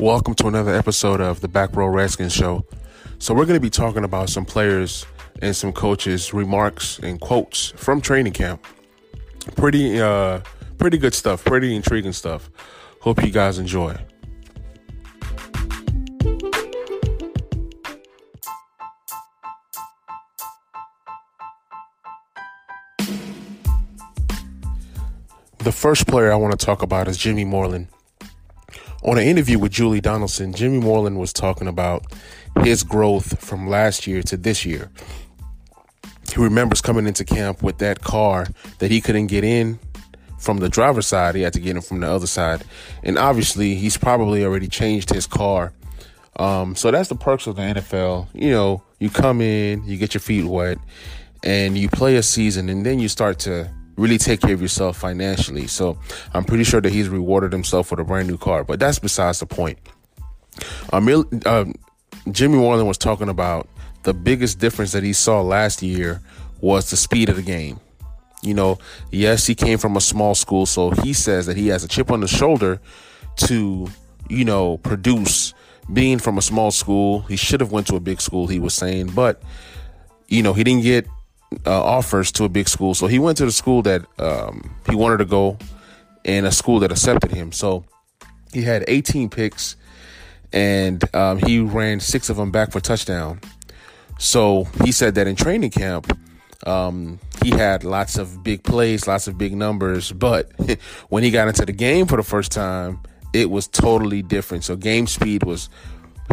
Welcome to another episode of the Back Row Redskins Show. So, we're going to be talking about some players and some coaches' remarks and quotes from training camp. Pretty, uh, pretty good stuff. Pretty intriguing stuff. Hope you guys enjoy. The first player I want to talk about is Jimmy Moreland. On an interview with Julie Donaldson, Jimmy Moreland was talking about his growth from last year to this year. He remembers coming into camp with that car that he couldn't get in from the driver's side. He had to get in from the other side. And obviously, he's probably already changed his car. Um, so that's the perks of the NFL. You know, you come in, you get your feet wet, and you play a season, and then you start to really take care of yourself financially. So I'm pretty sure that he's rewarded himself with a brand new car, but that's besides the point. Um, uh, Jimmy Moreland was talking about the biggest difference that he saw last year was the speed of the game. You know, yes, he came from a small school, so he says that he has a chip on the shoulder to, you know, produce. Being from a small school, he should have went to a big school. He was saying, but you know, he didn't get uh, offers to a big school. So he went to the school that um, he wanted to go and a school that accepted him. So he had 18 picks and um, he ran six of them back for touchdown. So he said that in training camp, um, he had lots of big plays, lots of big numbers, but when he got into the game for the first time, it was totally different. So game speed was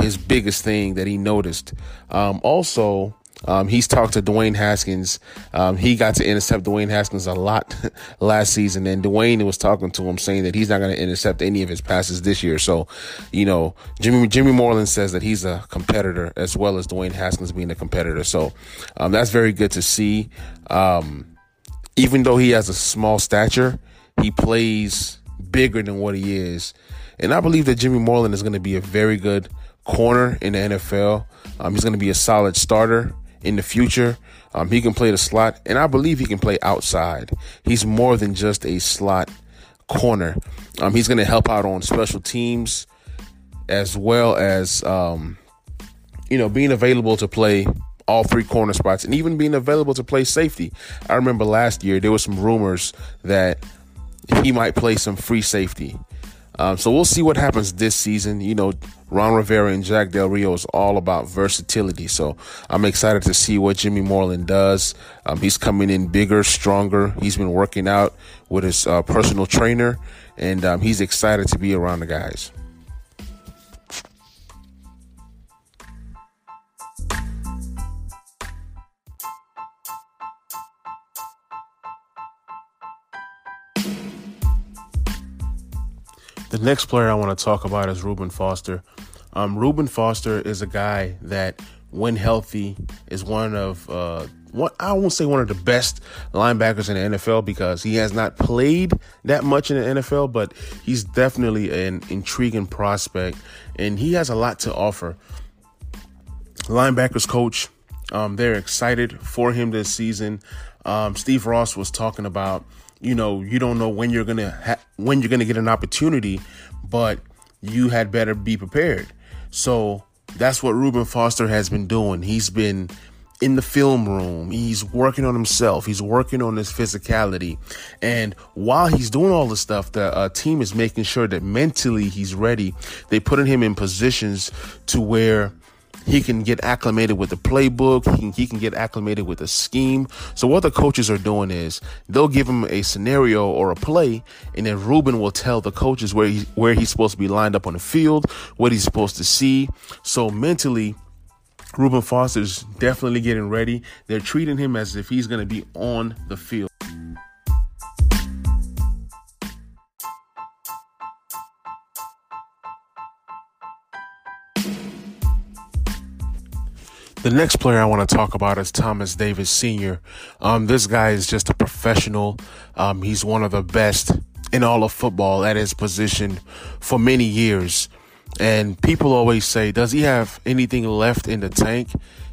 his biggest thing that he noticed. Um, also, um, he's talked to Dwayne Haskins. Um, he got to intercept Dwayne Haskins a lot last season, and Dwayne was talking to him saying that he's not going to intercept any of his passes this year. So, you know, Jimmy Jimmy Moreland says that he's a competitor as well as Dwayne Haskins being a competitor. So, um, that's very good to see. Um, even though he has a small stature, he plays bigger than what he is, and I believe that Jimmy Moreland is going to be a very good corner in the NFL. Um, he's going to be a solid starter in the future. Um, he can play the slot, and I believe he can play outside. He's more than just a slot corner. Um, he's going to help out on special teams as well as, um, you know, being available to play all three corner spots and even being available to play safety. I remember last year there were some rumors that he might play some free safety. Um, so we'll see what happens this season. You know, Ron Rivera and Jack Del Rio is all about versatility. So I'm excited to see what Jimmy Moreland does. Um, he's coming in bigger, stronger. He's been working out with his uh, personal trainer, and um, he's excited to be around the guys. The next player I want to talk about is Reuben Foster. Um, Reuben Foster is a guy that, when healthy, is one of uh, one, I won't say one of the best linebackers in the NFL because he has not played that much in the NFL, but he's definitely an intriguing prospect, and he has a lot to offer. Linebackers coach, um, they're excited for him this season. Um, Steve Russ was talking about you know you don't know when you're gonna ha- when you're gonna get an opportunity, but you had better be prepared. So that's what Reuben Foster has been doing. He's been in the film room. He's working on himself. He's working on his physicality. And while he's doing all this stuff, the uh, team is making sure that mentally he's ready. They putting him in positions to where he can get acclimated with the playbook. He can, he can get acclimated with the scheme. So what the coaches are doing is they'll give him a scenario or a play, and then Reuben will tell the coaches where he where he's supposed to be lined up on the field, what he's supposed to see. So mentally, Reuben Foster's definitely getting ready. They're treating him as if he's going to be on the field. The next player I want to talk about is Thomas Davis Sr. Um, this guy is just a professional. Um, he's one of the best in all of football at his position for many years. And people always say, does he have anything left in the tank?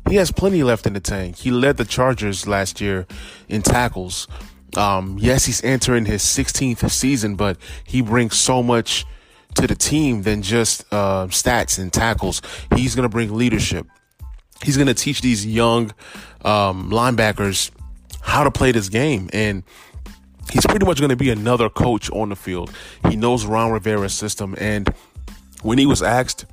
He has plenty left in the tank. He led the Chargers last year in tackles. Um, yes, he's entering his 16th season, but he brings so much to the team than just uh, stats and tackles. He's going to bring leadership. He's going to teach these young um, linebackers how to play this game. And he's pretty much going to be another coach on the field. He knows Ron Rivera's system. And when he was asked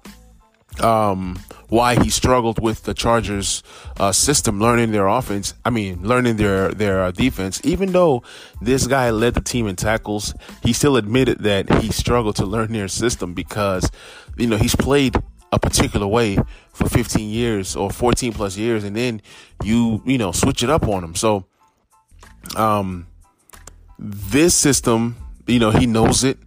um, why he struggled with the Chargers uh, system, learning their offense. I mean, learning their their uh, defense. Even though this guy led the team in tackles, he still admitted that he struggled to learn their system because you know he's played a particular way for 15 years or 14 plus years, and then you you know switch it up on him. So, um, this system, you know, he knows it.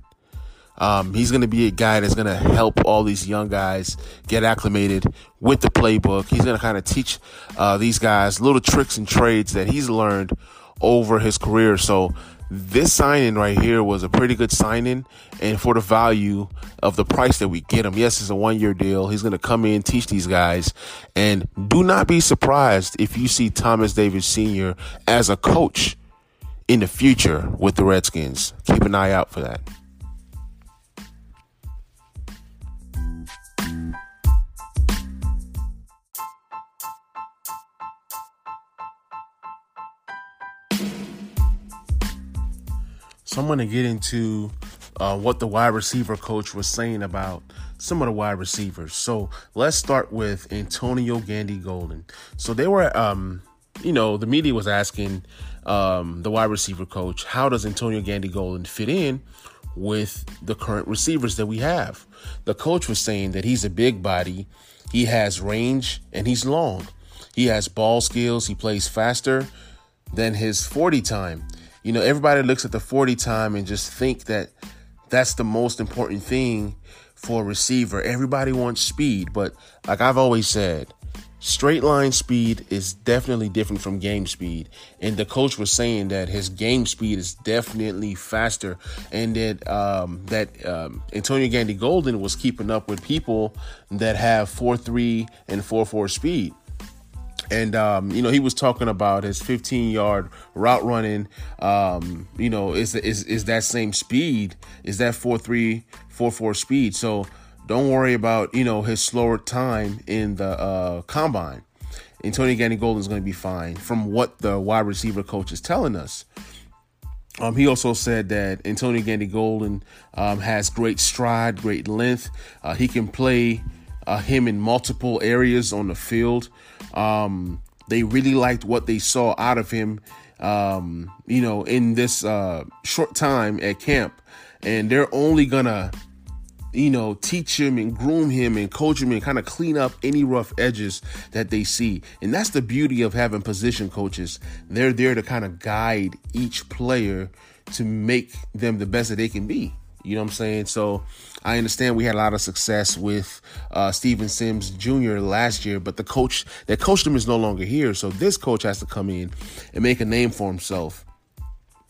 Um, he's going to be a guy that's going to help all these young guys get acclimated with the playbook. He's going to kind of teach uh, these guys little tricks and trades that he's learned over his career. So this signing right here was a pretty good signing, and for the value of the price that we get him, yes, it's a one-year deal. He's going to come in, teach these guys, and do not be surprised if you see Thomas Davis Sr. as a coach in the future with the Redskins. Keep an eye out for that. So I'm going to get into uh, what the wide receiver coach was saying about some of the wide receivers. So let's start with Antonio Gandy Golden. So they were, um, you know, the media was asking um, the wide receiver coach, how does Antonio Gandy Golden fit in with the current receivers that we have? The coach was saying that he's a big body, he has range, and he's long. He has ball skills, he plays faster than his 40 time you know, everybody looks at the 40 time and just think that that's the most important thing for a receiver. Everybody wants speed, but like I've always said, straight line speed is definitely different from game speed. And the coach was saying that his game speed is definitely faster, and that um, that um, Antonio Gandy Golden was keeping up with people that have four three and four four speed and um, you know he was talking about his 15 yard route running um, you know is, is is that same speed is that 4344 speed. So don't worry about you know his slower time in the uh, combine. Antonio Gandy Golden is going to be fine from what the wide receiver coach is telling us. Um, he also said that Antonio Gandy Golden um, has great stride, great length. Uh, he can play uh, him in multiple areas on the field. Um, they really liked what they saw out of him, um, you know, in this uh, short time at camp. And they're only gonna, you know, teach him and groom him and coach him and kind of clean up any rough edges that they see. And that's the beauty of having position coaches. They're there to kind of guide each player to make them the best that they can be. You know what I'm saying? So I understand we had a lot of success with uh, Steven Sims Jr. last year, but the coach that coached him is no longer here. So this coach has to come in and make a name for himself.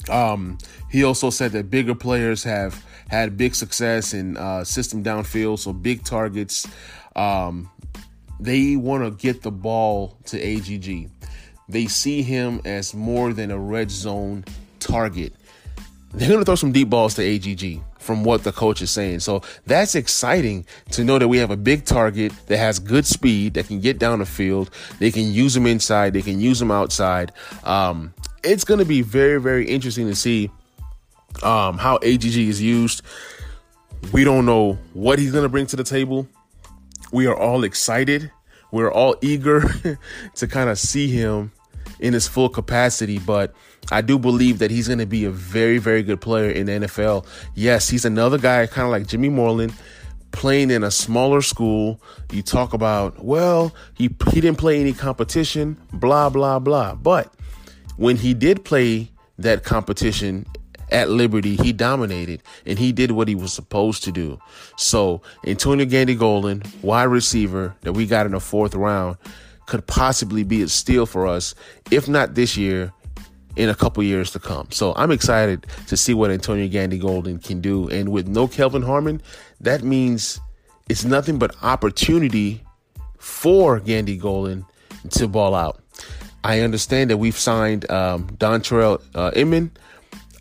Um, he also said that bigger players have had big success in uh, system downfield, so big targets. Um, they want to get the ball to AGG. They see him as more than a red zone target. They're going to throw some deep balls to AGG from what the coach is saying. So that's exciting to know that we have a big target that has good speed, that can get down the field. They can use them inside, they can use them outside. Um, it's going to be very, very interesting to see um, how AGG is used. We don't know what he's going to bring to the table. We are all excited. We're all eager to kind of see him in his full capacity, but I do believe that he's going to be a very, very good player in the NFL. Yes, he's another guy kind of like Jimmy Moreland playing in a smaller school. You talk about, well, he he didn't play any competition, blah blah blah. But when he did play that competition at Liberty, he dominated and he did what he was supposed to do. So, Antonio Gandy Golden, wide receiver that we got in the fourth round, could possibly be a steal for us, if not this year, in a couple years to come. So I'm excited to see what Antonio Gandy Golden can do. And with no Kelvin Harmon, that means it's nothing but opportunity for Gandy Golden to ball out. I understand that we've signed um, Dontrelle uh, Inman.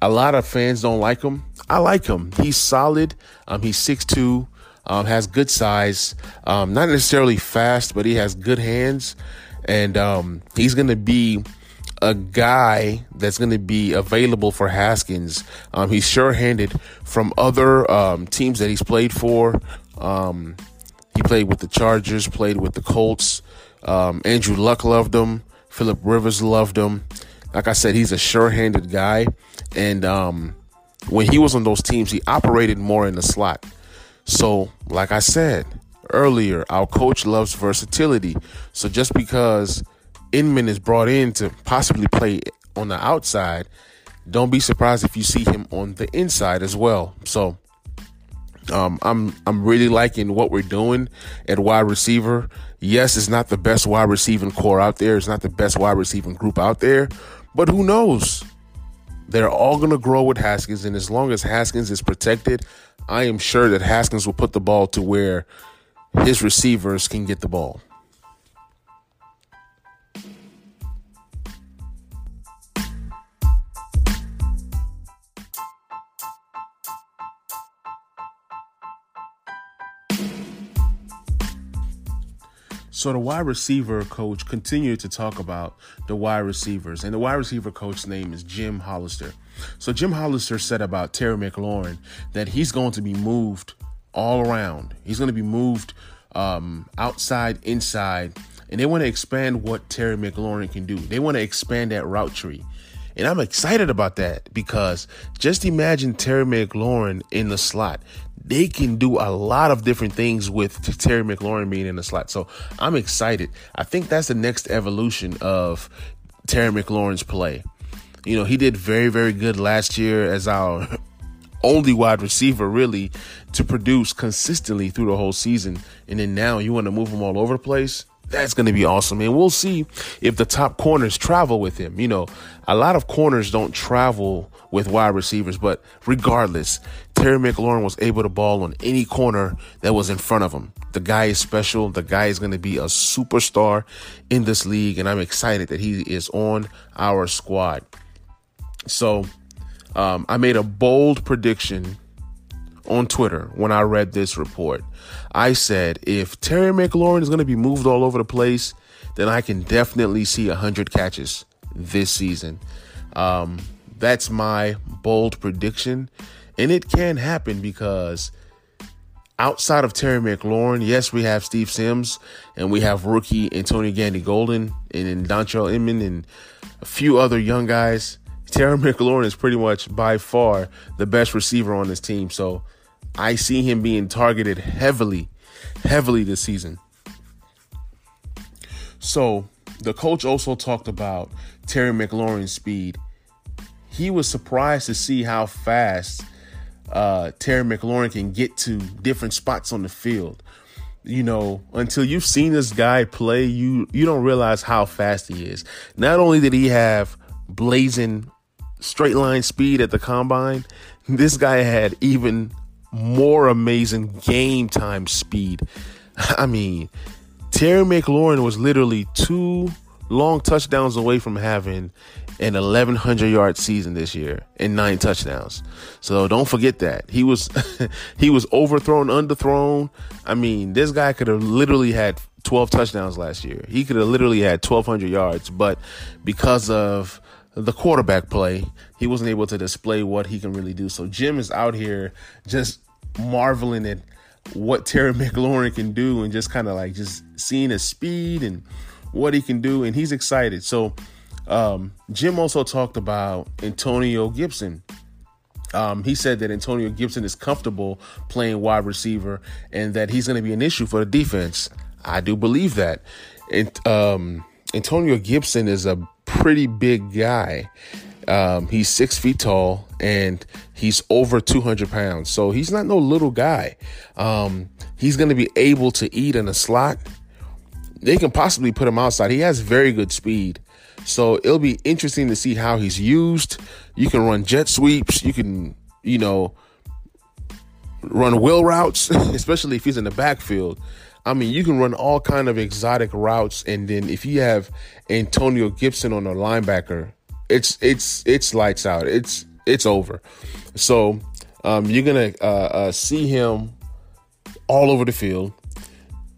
a lot of fans don't like him. I like him. He's solid. Um, he's 6'2, um, has good size. Um, not necessarily fast, but he has good hands. And um, he's going to be a guy that's going to be available for Haskins. Um, he's sure handed from other um, teams that he's played for. Um, he played with the Chargers, played with the Colts. Um, Andrew Luck loved him. Philip Rivers loved him. Like I said, he's a sure handed guy. And um, when he was on those teams, he operated more in the slot. So, like I said earlier, our coach loves versatility. So just because Inman is brought in to possibly play on the outside, don't be surprised if you see him on the inside as well. So um, I'm I'm really liking what we're doing at wide receiver. Yes, it's not the best wide receiving corps out there. It's not the best wide receiving group out there, but who knows? They're all going to grow with Haskins, and as long as Haskins is protected, I am sure that Haskins will put the ball to where his receivers can get the ball. So the wide receiver coach continued to talk about the wide receivers, and the wide receiver coach's name is Jim Hostler. So Jim Hostler said about Terry McLaurin that he's going to be moved all around. He's going to be moved um, outside, inside, and they want to expand what Terry McLaurin can do. They want to expand that route tree. And I'm excited about that because just imagine Terry McLaurin in the slot they can do a lot of different things with Terry McLaurin being in the slot. So I'm excited. I think that's the next evolution of Terry McLaurin's play. You know, he did very, very good last year as our only wide receiver, really, to produce consistently through the whole season. And then now you want to move him all over the place. That's going to be awesome. And we'll see if the top corners travel with him. You know, a lot of corners don't travel with wide receivers, but regardless, Terry McLaurin was able to ball on any corner that was in front of him. The guy is special. The guy is going to be a superstar in this league, and I'm excited that he is on our squad. So, um, I made a bold prediction on Twitter when I read this report. I said, if Terry McLaurin is going to be moved all over the place, then I can definitely see 100 catches this season. Um, that's my bold prediction. And it can happen because outside of Terry McLaurin, yes, we have Steve Sims and we have rookie Antonio Gandy Golden and, and Dontrelle Inman and a few other young guys. Terry McLaurin is pretty much by far the best receiver on this team. So I see him being targeted heavily, heavily this season. So the coach also talked about Terry McLaurin's speed. He was surprised to see how fast uh, Terry McLaurin can get to different spots on the field. You know, until you've seen this guy play, you you don't realize how fast he is. Not only did he have blazing straight line speed at the combine, this guy had even more amazing game time speed. I mean, Terry McLaurin was literally two long touchdowns away from having an 1100 yard season this year and nine touchdowns. So don't forget that. He was he was overthrown, underthrown. I mean, this guy could have literally had 12 touchdowns last year. He could have literally had 1200 yards, but because of the quarterback play, he wasn't able to display what he can really do. So Jim is out here just marveling at what Terry McLaurin can do and just kind of like just seeing his speed and what he can do, and he's excited. So um, Jim also talked about Antonio Gibson. Um, he said that Antonio Gibson is comfortable playing wide receiver and that he's going to be an issue for the defense. I do believe that. And, um, Antonio Gibson is a pretty big guy. Um, he's six feet tall and he's over 200 pounds. So he's not no little guy. Um, he's going to be able to eat in a slot they can possibly put him outside. He has very good speed. So it'll be interesting to see how he's used. You can run jet sweeps. You can, you know, run wheel routes, especially if he's in the backfield. I mean, you can run all kind of exotic routes, and then if you have Antonio Gibson on a linebacker, it's it's it's lights out. It's it's over. So um, you're gonna uh, uh, see him all over the field.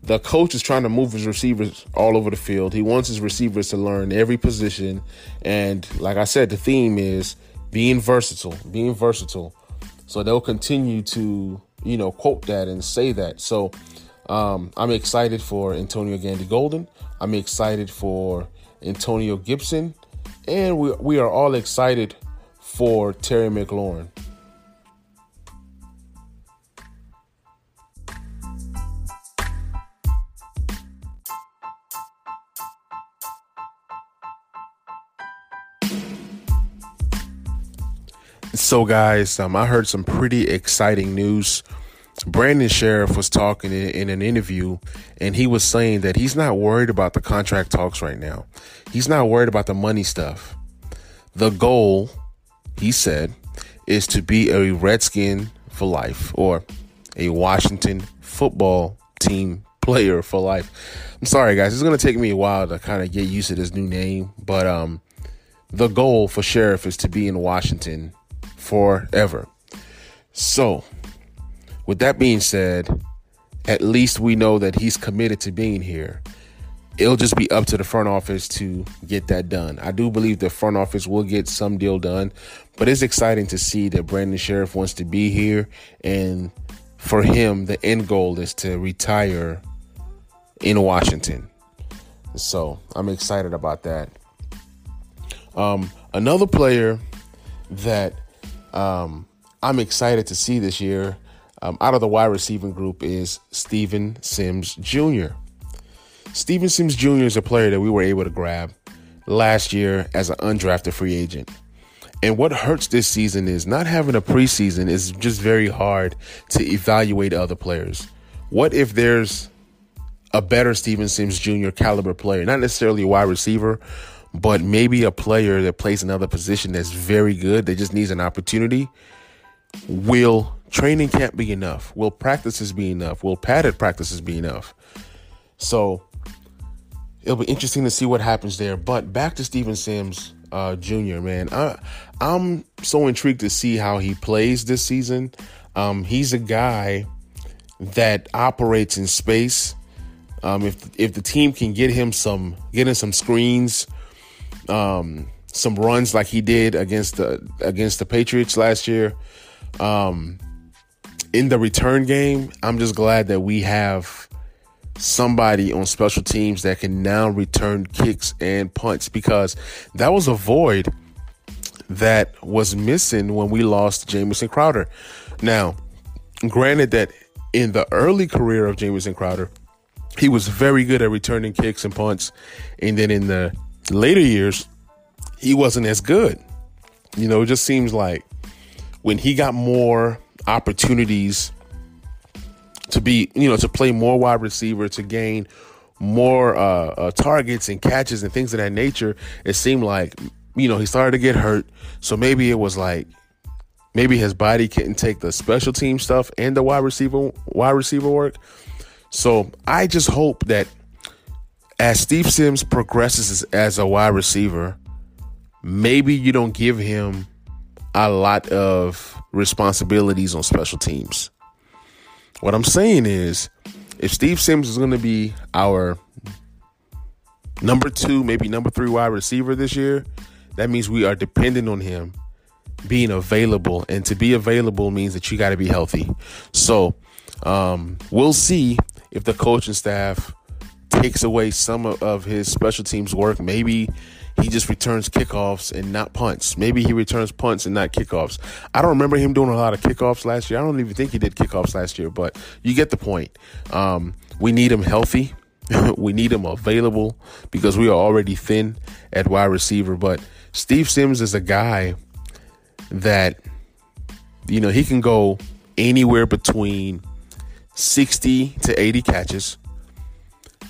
The coach is trying to move his receivers all over the field. He wants his receivers to learn every position, and like I said, the theme is being versatile, being versatile. So they'll continue to you know quote that and say that. So um, I'm excited for Antonio Gandy Golden. I'm excited for Antonio Gibson, and we we are all excited for Terry McLaurin. So, guys, um, I heard some pretty exciting news. Brandon Scherff was talking in, in, an interview, and he was saying that he's not worried about the contract talks right now. He's not worried about the money stuff. The goal, he said, is to be a Redskin for life or a Washington football team player for life. I'm sorry, guys. It's going to take me a while to kind of get used to this new name, but um, the goal for Scherff is to be in Washington forever. So, with that being said, at least we know that he's committed to being here. It'll just be up to the front office to get that done. I do believe the front office will get some deal done, but it's exciting to see that Brandon Scherff wants to be here. And for him, the end goal is to retire in Washington. So I'm excited about that. Um, another player that um, I'm excited to see this year um, out of the wide receiving group is Steven Sims Jr. Steven Sims Jr. is a player that we were able to grab last year as an undrafted free agent. And what hurts this season is not having a preseason is just very hard to evaluate other players. What if there's a better Steven Sims Jr. caliber player, not necessarily a wide receiver, but maybe a player that plays another position that's very good that just needs an opportunity? Will training can't be enough? Will practices be enough? Will padded practices be enough? So it'll be interesting to see what happens there. But back to Steven Sims uh, Jr. Man, I, I'm so intrigued to see how he plays this season. Um, he's a guy that operates in space. Um, if if the team can get him some get him some screens, um, some runs like he did against the against the Patriots last year, um, in the return game, I'm just glad that we have somebody on special teams that can now return kicks and punts because that was a void that was missing when we lost Jamison Crowder. Now, granted that in the early career of Jamison Crowder, he was very good at returning kicks and punts, and then in the later years, he wasn't as good. You know, it just seems like when he got more opportunities to be, you know, to play more wide receiver, to gain more uh, uh, targets and catches and things of that nature, it seemed like, you know, he started to get hurt. So maybe it was like, maybe his body couldn't take the special team stuff and the wide receiver wide receiver work. So I just hope that as Steve Sims progresses as, as a wide receiver, maybe you don't give him a lot of responsibilities on special teams. What I'm saying is, if Steve Sims is going to be our number two, maybe number three wide receiver this year, that means we are dependent on him being available. And to be available means that you got to be healthy. So um, we'll see if the coaching staff takes away some of, of his special teams work. Maybe he just returns kickoffs and not punts. Maybe he returns punts and not kickoffs. I don't remember him doing a lot of kickoffs last year. I don't even think he did kickoffs last year, but you get the point. Um, we need him healthy. we need him available because we are already thin at wide receiver. But Steve Sims is a guy that, you know, he can go anywhere between 60 to 80 catches.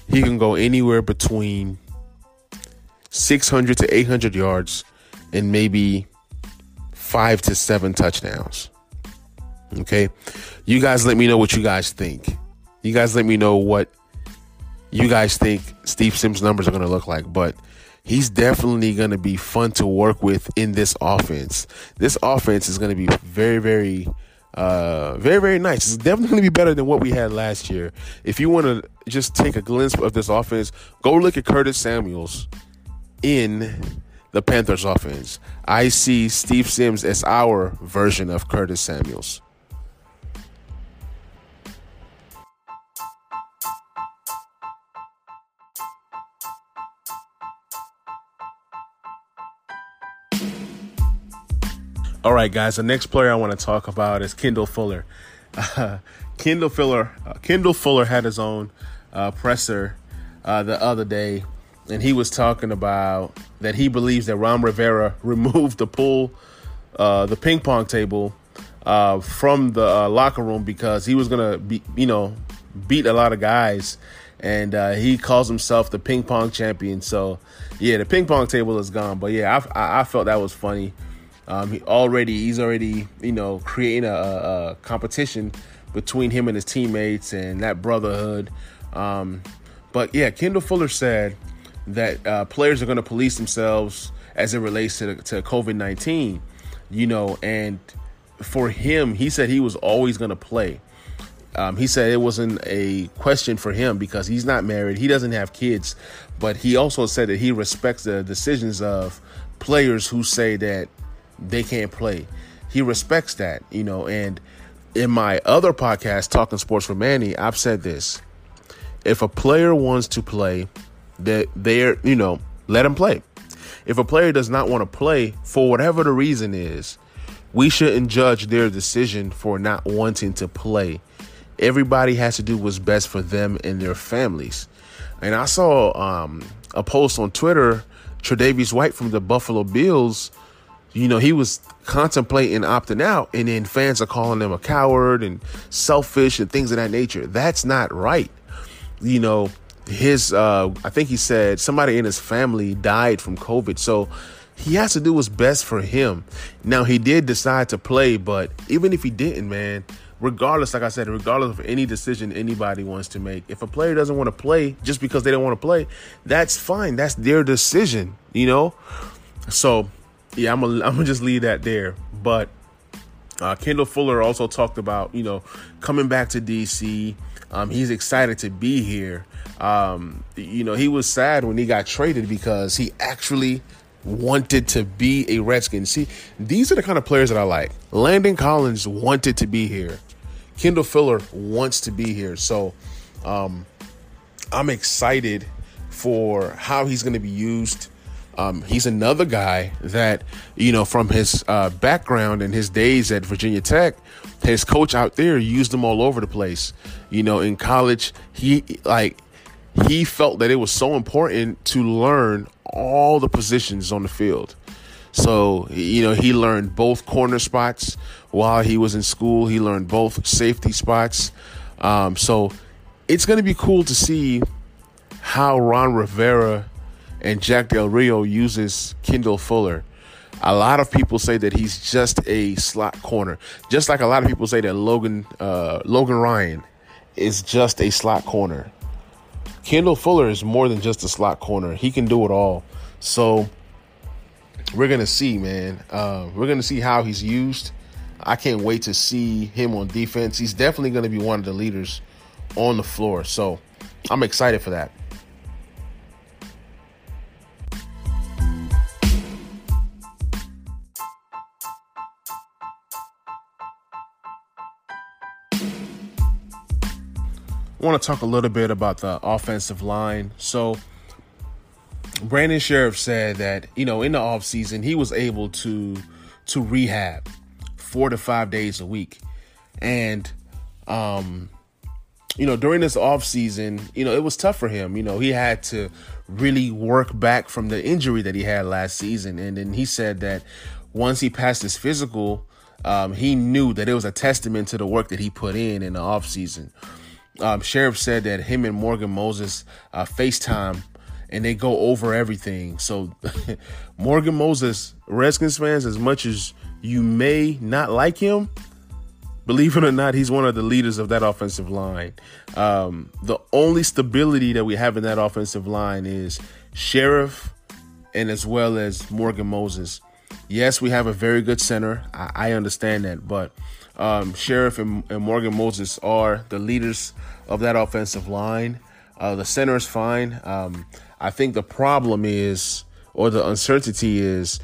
He can go anywhere between 600 to 800 yards and maybe five to seven touchdowns. Okay. You guys let me know what you guys think. You guys let me know what you guys think Steve Sims' numbers are going to look like. But he's definitely going to be fun to work with in this offense. This offense is going to be very, very, uh, very, very nice. It's definitely going to be better than what we had last year. If you want to just take a glimpse of this offense, go look at Curtis Samuels in the Panthers offense. I see Steve Sims as our version of Curtis Samuels. All right, guys. The next player I want to talk about is Kendall Fuller. Uh, Kendall Fuller. Uh, Kendall Fuller had his own uh, presser uh, the other day, and he was talking about that he believes that Ron Rivera removed the pool, uh, the ping pong table, uh, from the locker room because he was gonna be, you know, beat a lot of guys, and he calls himself the ping pong champion. So, yeah, the ping pong table is gone. But yeah, I, I felt that was funny. Um, he already he's already you know creating a, a, competition between him and his teammates and that brotherhood. Um, but yeah, Kendall Fuller said that uh, players are going to police themselves as it relates to to COVID nineteen. You know, and for him, he said he was always going to play. Um, he said it wasn't a question for him because he's not married, he doesn't have kids, but he also said that he respects the decisions of players who say that they can't play. He respects that, you know, and in my other podcast, Talking Sports for Manny, I've said this. If a player wants to play, that they're, you know, let them play. If a player does not want to play for whatever the reason is, we shouldn't judge their decision for not wanting to play. Everybody has to do what's best for them and their families. And I saw um, a post on Twitter, Tre'Davious White from the Buffalo Bills you know, he was contemplating opting out, and then fans are calling him a coward and selfish and things of that nature. That's not right. You know, his, uh, I think he said somebody in his family died from COVID. So he has to do what's best for him. Now, he did decide to play, but even if he didn't, man, regardless, like I said, regardless of any decision anybody wants to make, if a player doesn't want to play just because they don't want to play, that's fine. That's their decision, you know? So yeah, I'm gonna I'm gonna just leave that there. But uh, Kendall Fuller also talked about you know coming back to DC. Um, he's excited to be here. Um, you know, he was sad when he got traded because he actually wanted to be a Redskin. See, these are the kind of players that I like. Landon Collins wanted to be here. Kendall Fuller wants to be here. So um, I'm excited for how he's going to be used. Um, he's another guy that, you know, from his uh, background and his days at Virginia Tech, his coach out there used him all over the place. You know, in college, he like he felt that it was so important to learn all the positions on the field. So, you know, he learned both corner spots while he was in school. He learned both safety spots. Um, so it's going to be cool to see how Ron Rivera and Jack Del Rio uses Kendall Fuller. A lot of people say that he's just a slot corner, just like a lot of people say that Logan uh, Logan Ryan is just a slot corner. Kendall Fuller is more than just a slot corner. He can do it all. So we're gonna see, man. Uh, we're gonna see how he's used. I can't wait to see him on defense. He's definitely gonna be one of the leaders on the floor. So I'm excited for that. Want to talk a little bit about the offensive line. So, Brandon Scherff said that you know in the offseason he was able to to rehab four to five days a week, and um, you know during this offseason, you know it was tough for him. You know he had to really work back from the injury that he had last season, and then he said that once he passed his physical, um, he knew that it was a testament to the work that he put in in the offseason. Um, Scherff said that him and Morgan Moses uh, FaceTime and they go over everything. So, Morgan Moses, Redskins fans, as much as you may not like him, believe it or not, he's one of the leaders of that offensive line. Um, the only stability that we have in that offensive line is Scherff and as well as Morgan Moses. Yes, we have a very good center. I, I understand that, but um, Scherff and, and, Morgan Moses are the leaders of that offensive line. Uh, the center is fine. Um, I think the problem is, or the uncertainty is,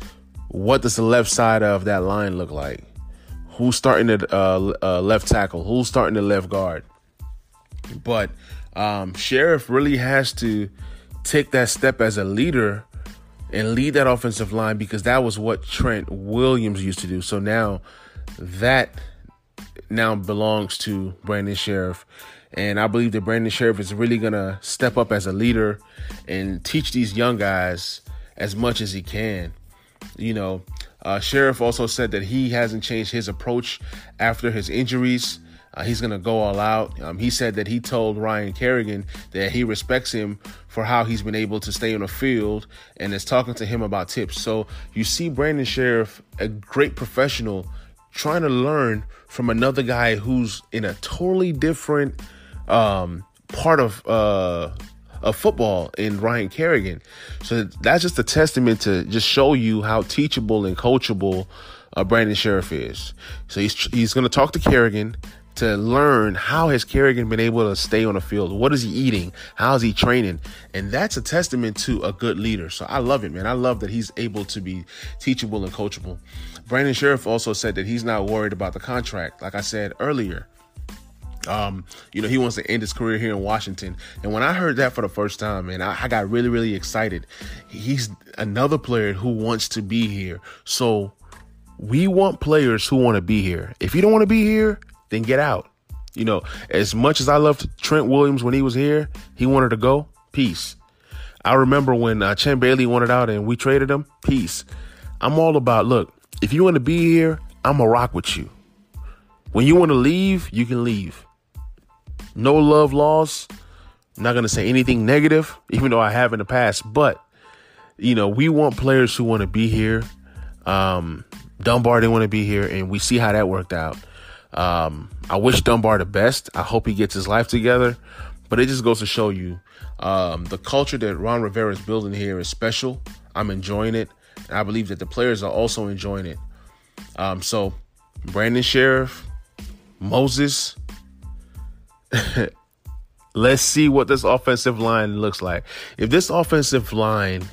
what does the left side of that line look like? Who's starting at uh, uh, left tackle? Who's starting the left guard? But um, Scherff really has to take that step as a leader and lead that offensive line because that was what Trent Williams used to do. So now that now belongs to Brandon Scherff. And I believe that Brandon Scherff is really going to step up as a leader and teach these young guys as much as he can. You know, uh, Scherff also said that he hasn't changed his approach after his injuries. Uh, he's going to go all out. Um, he said that he told Ryan Kerrigan that he respects him for how he's been able to stay on the field and is talking to him about tips. So you see Brandon Scherff, a great professional, trying to learn from another guy who's in a totally different um, part of uh, of football in Ryan Kerrigan. So that's just a testament to just show you how teachable and coachable uh, Brandon Scherff is. So he's he's going to talk to Kerrigan to learn how has Kerrigan been able to stay on the field? What is he eating? How is he training? And that's a testament to a good leader. So I love it, man. I love that he's able to be teachable and coachable. Brandon Scherff also said that he's not worried about the contract. Like I said earlier, um, you know, he wants to end his career here in Washington. And when I heard that for the first time, man, I, I got really, really excited. He's another player who wants to be here. So we want players who want to be here. If you don't want to be here, then get out. You know, as much as I loved Trent Williams when he was here, he wanted to go. Peace. I remember when uh, Champ Bailey wanted out and we traded him. Peace. I'm all about look. If you want to be here, I'm gonna rock with you. When you want to leave, you can leave. No love lost. I'm not gonna say anything negative, even though I have in the past. But you know, we want players who want to be here. Um, Dunbar didn't want to be here, and we see how that worked out. Um, I wish Dunbar the best. I hope he gets his life together. But it just goes to show you um, the culture that Ron Rivera is building here is special. I'm enjoying it. I believe that the players are also enjoying it. Um, so, Brandon Scherff, Moses, let's see what this offensive line looks like. If this offensive line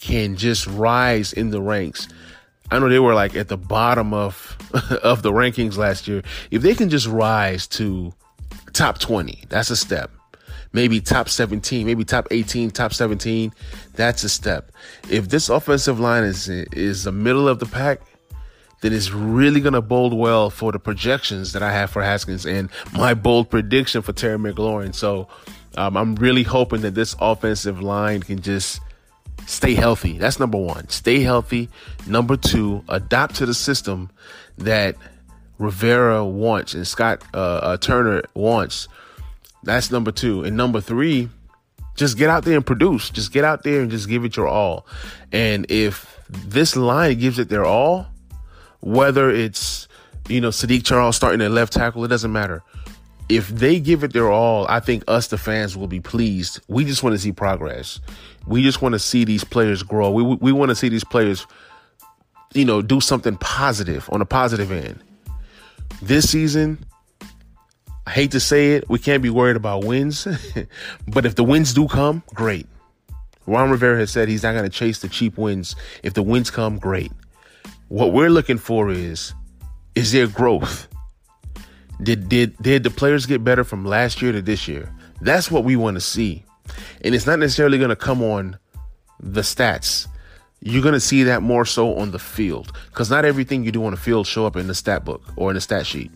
can just rise in the ranks, I know they were like at the bottom of of the rankings last year. If they can just rise to top 20, that's a step. Maybe top 17, maybe top 18, top 17, that's a step. If this offensive line is is the middle of the pack, then it's really going to bode well for the projections that I have for Haskins and my bold prediction for Terry McLaurin. So um, I'm really hoping that this offensive line can just stay healthy. That's number one. Stay healthy. Number two, adapt to the system that Rivera wants and Scott uh, uh, Turner wants. That's number two. And number three, just get out there and produce. Just get out there and just give it your all. And if this line gives it their all, whether it's, you know, Saahdiq Charles starting at left tackle, it doesn't matter if they give it their all, I think us, the fans, will be pleased. We just want to see progress. We just want to see these players grow. We, we want to see these players, you know, do something positive on a positive end. This season, I hate to say it, we can't be worried about wins, but if the wins do come, great. Ron Rivera has said he's not going to chase the cheap wins. If the wins come, great. What we're looking for is, is there growth? Did did did the players get better from last year to this year? That's what we want to see. And it's not necessarily going to come on the stats. You're going to see that more so on the field cuz not everything you do on the field show up in the stat book or in the stat sheet.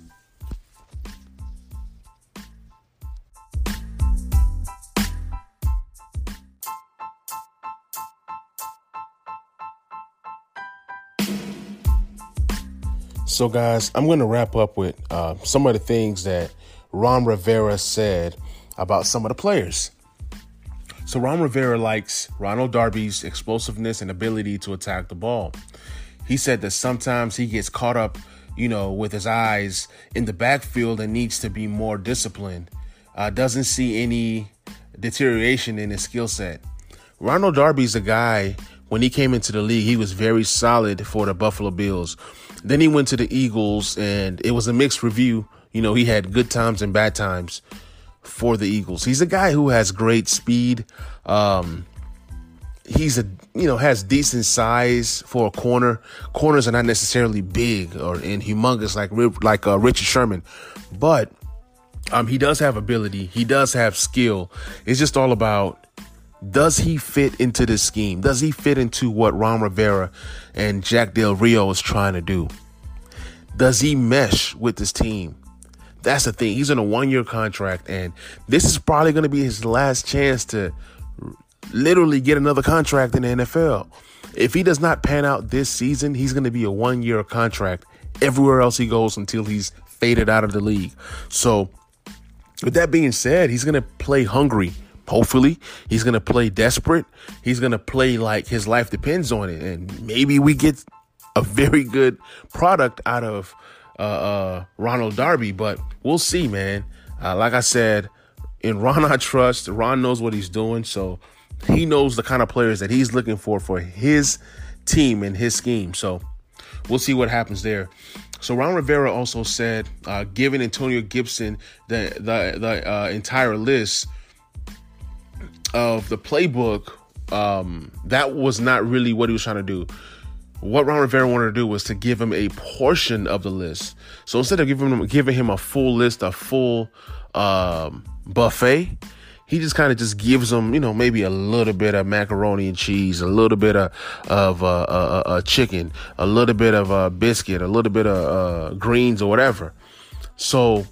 So, guys, I'm going to wrap up with uh, some of the things that Ron Rivera said about some of the players. So, Ron Rivera likes Ronald Darby's explosiveness and ability to attack the ball. He said that sometimes he gets caught up, you know, with his eyes in the backfield and needs to be more disciplined. Uh, doesn't see any deterioration in his skill set. Ronald Darby's a guy when he came into the league, he was very solid for the Buffalo Bills. Then he went to the Eagles, and it was a mixed review. You know, he had good times and bad times for the Eagles. He's a guy who has great speed. Um, he's a you know has decent size for a corner. Corners are not necessarily big or and humongous like like uh, Richard Sherman, but um, he does have ability. He does have skill. It's just all about does he fit into this scheme? Does he fit into what Ron Rivera and Jack Del Rio is trying to do? Does he mesh with this team? That's the thing. He's in a one year contract, and this is probably going to be his last chance to literally get another contract in the NFL. If he does not pan out this season, he's going to be a one year contract everywhere else he goes until he's faded out of the league. So, with that being said, he's going to play hungry. Hopefully, he's going to play desperate. He's going to play like his life depends on it. And maybe we get a very good product out of uh, uh, Ronald Darby, but we'll see, man. Uh, like I said, in Ron I trust. Ron knows what he's doing, so he knows the kind of players that he's looking for for his team and his scheme. So we'll see what happens there. So Ron Rivera also said, uh, giving Antonio Gibson the the the uh, entire list of the playbook, um, that was not really what he was trying to do. What Ron Rivera wanted to do was to give him a portion of the list. So instead of giving him giving him a full list, a full um, buffet, he just kind of just gives them, you know, maybe a little bit of macaroni and cheese, a little bit of of uh, uh, uh, chicken, a little bit of uh, biscuit, a little bit of uh, greens or whatever. So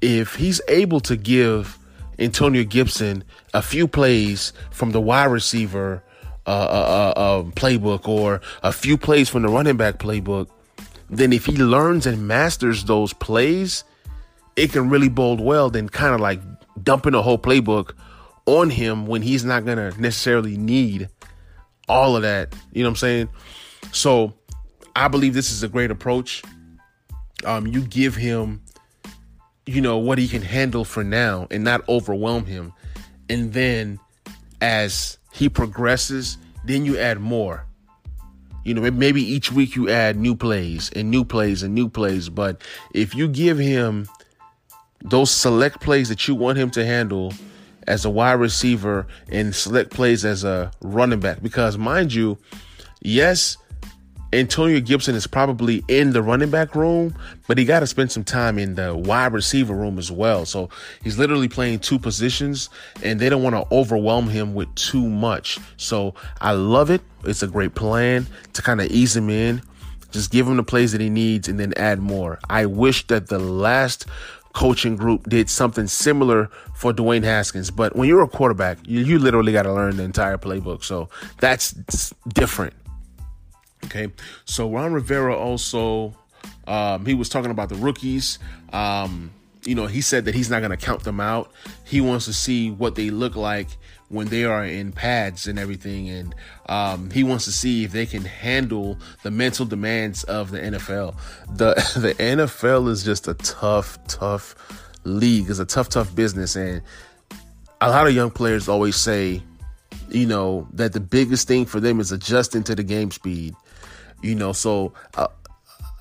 if he's able to give Antonio Gibson a few plays from the wide receiver uh, uh, uh, playbook or a few plays from the running back playbook, then if he learns and masters those plays, it can really bode well. Then kind of like dumping a whole playbook on him when he's not going to necessarily need all of that. You know what I'm saying? So I believe this is a great approach. Um, you give him, you know, what he can handle for now and not overwhelm him. And then as he progresses, then you add more. You know, maybe each week you add new plays and new plays and new plays. But if you give him those select plays that you want him to handle as a wide receiver and select plays as a running back. Because, mind you, yes, Antonio Gibson is probably in the running back room, but he got to spend some time in the wide receiver room as well. So he's literally playing two positions, and they don't want to overwhelm him with too much. So I love it. It's a great plan to kind of ease him in. Just give him the plays that he needs and then add more. I wish that the last coaching group did something similar for Dwayne Haskins. But when you're a quarterback, you, you literally got to learn the entire playbook. So that's different. Okay. So Ron Rivera also, um, he was talking about the rookies. Um, you know, he said that he's not going to count them out. He wants to see what they look like when they are in pads and everything. And um, he wants to see if they can handle the mental demands of the NFL. The the NFL is just a tough, tough league. It's a tough, tough business. And a lot of young players always say, you know, that the biggest thing for them is adjusting to the game speed. You know, so uh,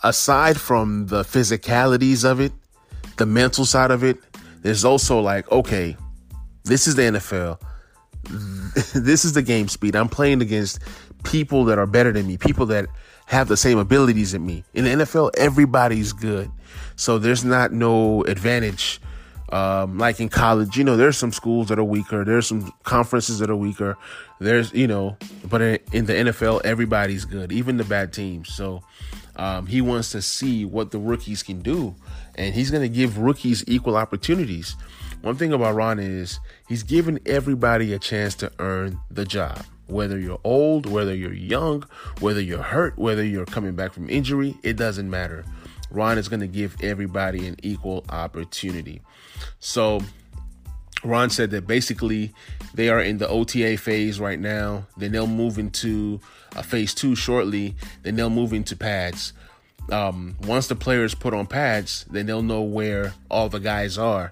aside from the physicalities of it, the mental side of it, there's also like, okay, this is the NFL. This is the game speed. I'm playing against people that are better than me, people that have the same abilities as me. In the NFL, everybody's good. So there's not no advantage. Um, like in college, you know, there's some schools that are weaker. There's some conferences that are weaker. There's, you know, but in, the NFL, everybody's good, even the bad teams. So um, he wants to see what the rookies can do and he's going to give rookies equal opportunities. One thing about Ron is he's giving everybody a chance to earn the job. Whether you're old, whether you're young, whether you're hurt, whether you're coming back from injury, it doesn't matter. Ron is going to give everybody an equal opportunity. So, Ron said that basically they are in the OTA phase right now. Then they'll move into a phase two shortly. Then they'll move into pads um, once the players put on pads, then they'll know where all the guys are.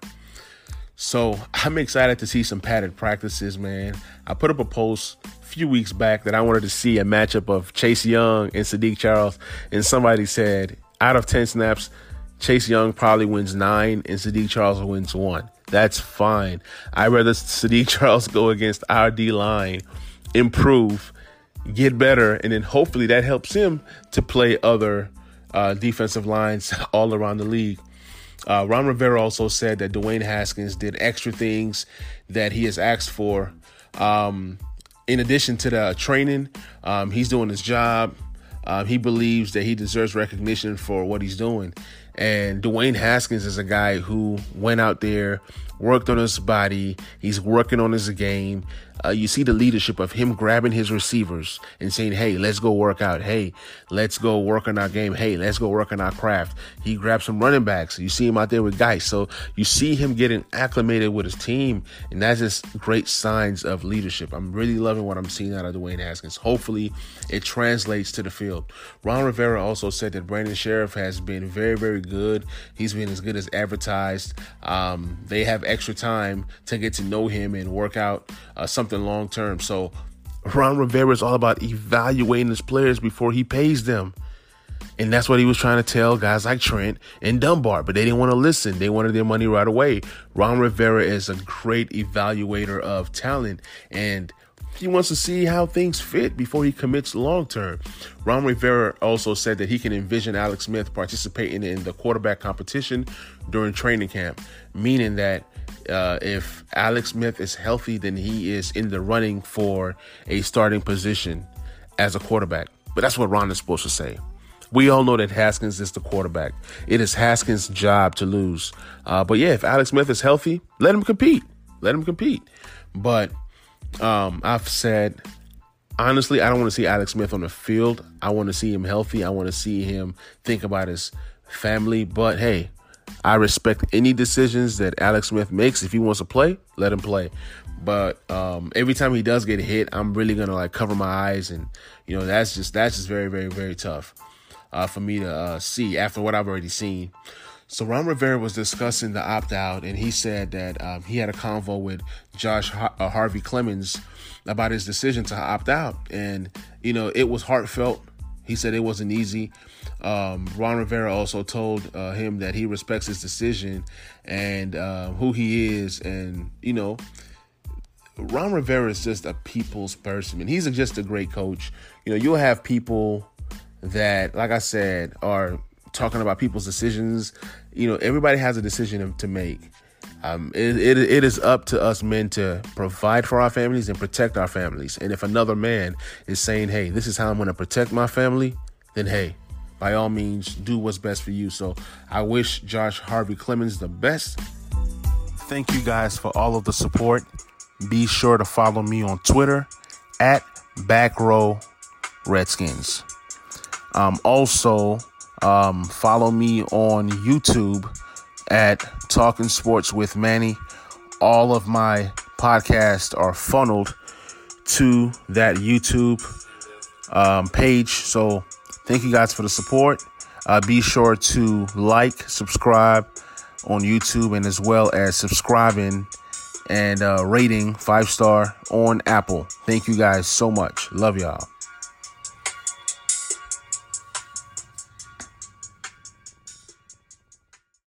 So I'm excited to see some padded practices, man. I put up a post a few weeks back that I wanted to see a matchup of Chase Young and Saahdiq Charles, and somebody said out of 10 snaps, Chase Young probably wins nine and Saahdiq Charles wins one. That's fine. I'd rather Saahdiq Charles go against our D line, improve, get better, and then hopefully that helps him to play other uh, defensive lines all around the league. Uh, Ron Rivera also said that Dwayne Haskins did extra things that he has asked for. Um, in addition to the training, um, he's doing his job. Um, he believes that he deserves recognition for what he's doing. And Dwayne Haskins is a guy who went out there, worked on his body. He's working on his game. Uh, you see the leadership of him grabbing his receivers and saying, Hey, let's go work out. Hey, let's go work on our game. Hey, let's go work on our craft. He grabbed some running backs. You see him out there with guys. So you see him getting acclimated with his team. And that's just great signs of leadership. I'm really loving what I'm seeing out of Dwayne Haskins. Hopefully it translates to the field. Ron Rivera also said that Brandon Scherff has been very, very good. He's been as good as advertised. Um, they have extra time to get to know him and work out uh, something long term. So Ron Rivera is all about evaluating his players before he pays them. And that's what he was trying to tell guys like Trent and Dunbar, but they didn't want to listen. They wanted their money right away. Ron Rivera is a great evaluator of talent, and he wants to see how things fit before he commits long term. Ron Rivera also said that he can envision Alex Smith participating in the quarterback competition during training camp, meaning that uh, if Alex Smith is healthy, then he is in the running for a starting position as a quarterback. But that's what Ron is supposed to say. We all know that Haskins is the quarterback. It is Haskins' job to lose. Uh, but yeah, if Alex Smith is healthy, let him compete. Let him compete. But um, I've said honestly, I don't want to see Alex Smith on the field. I want to see him healthy. I want to see him think about his family. But hey, I respect any decisions that Alex Smith makes. If he wants to play, let him play. But um, every time he does get hit, I'm really gonna like cover my eyes, and you know that's just that's just very very very tough uh, for me to uh, see after what I've already seen. So Ron Rivera was discussing the opt out, and he said that um, he had a convo with Josh uh, Harvey Clemons about his decision to opt out, and you know it was heartfelt. He said it wasn't easy. Um, Ron Rivera also told uh, him that he respects his decision and uh, who he is, and you know, Ron Rivera is just a people's person, and he's just a great coach. You know, you'll have people that, like I said, are talking about people's decisions. You know, everybody has a decision to make. Um, it, it, it is up to us men to provide for our families and protect our families. And if another man is saying, hey, this is how I'm going to protect my family, then hey, by all means, do what's best for you. So I wish Josh Harvey Clemons the best. Thank you guys for all of the support. Be sure to follow me on Twitter at Backrow Redskins. Um, also, um, follow me on YouTube at Talking Sports with Manny. All of my podcasts are funneled to that YouTube um, page. So thank you guys for the support. Uh, be sure to like, subscribe on YouTube, and as well as subscribing and uh, rating five star on Apple. Thank you guys so much. Love y'all.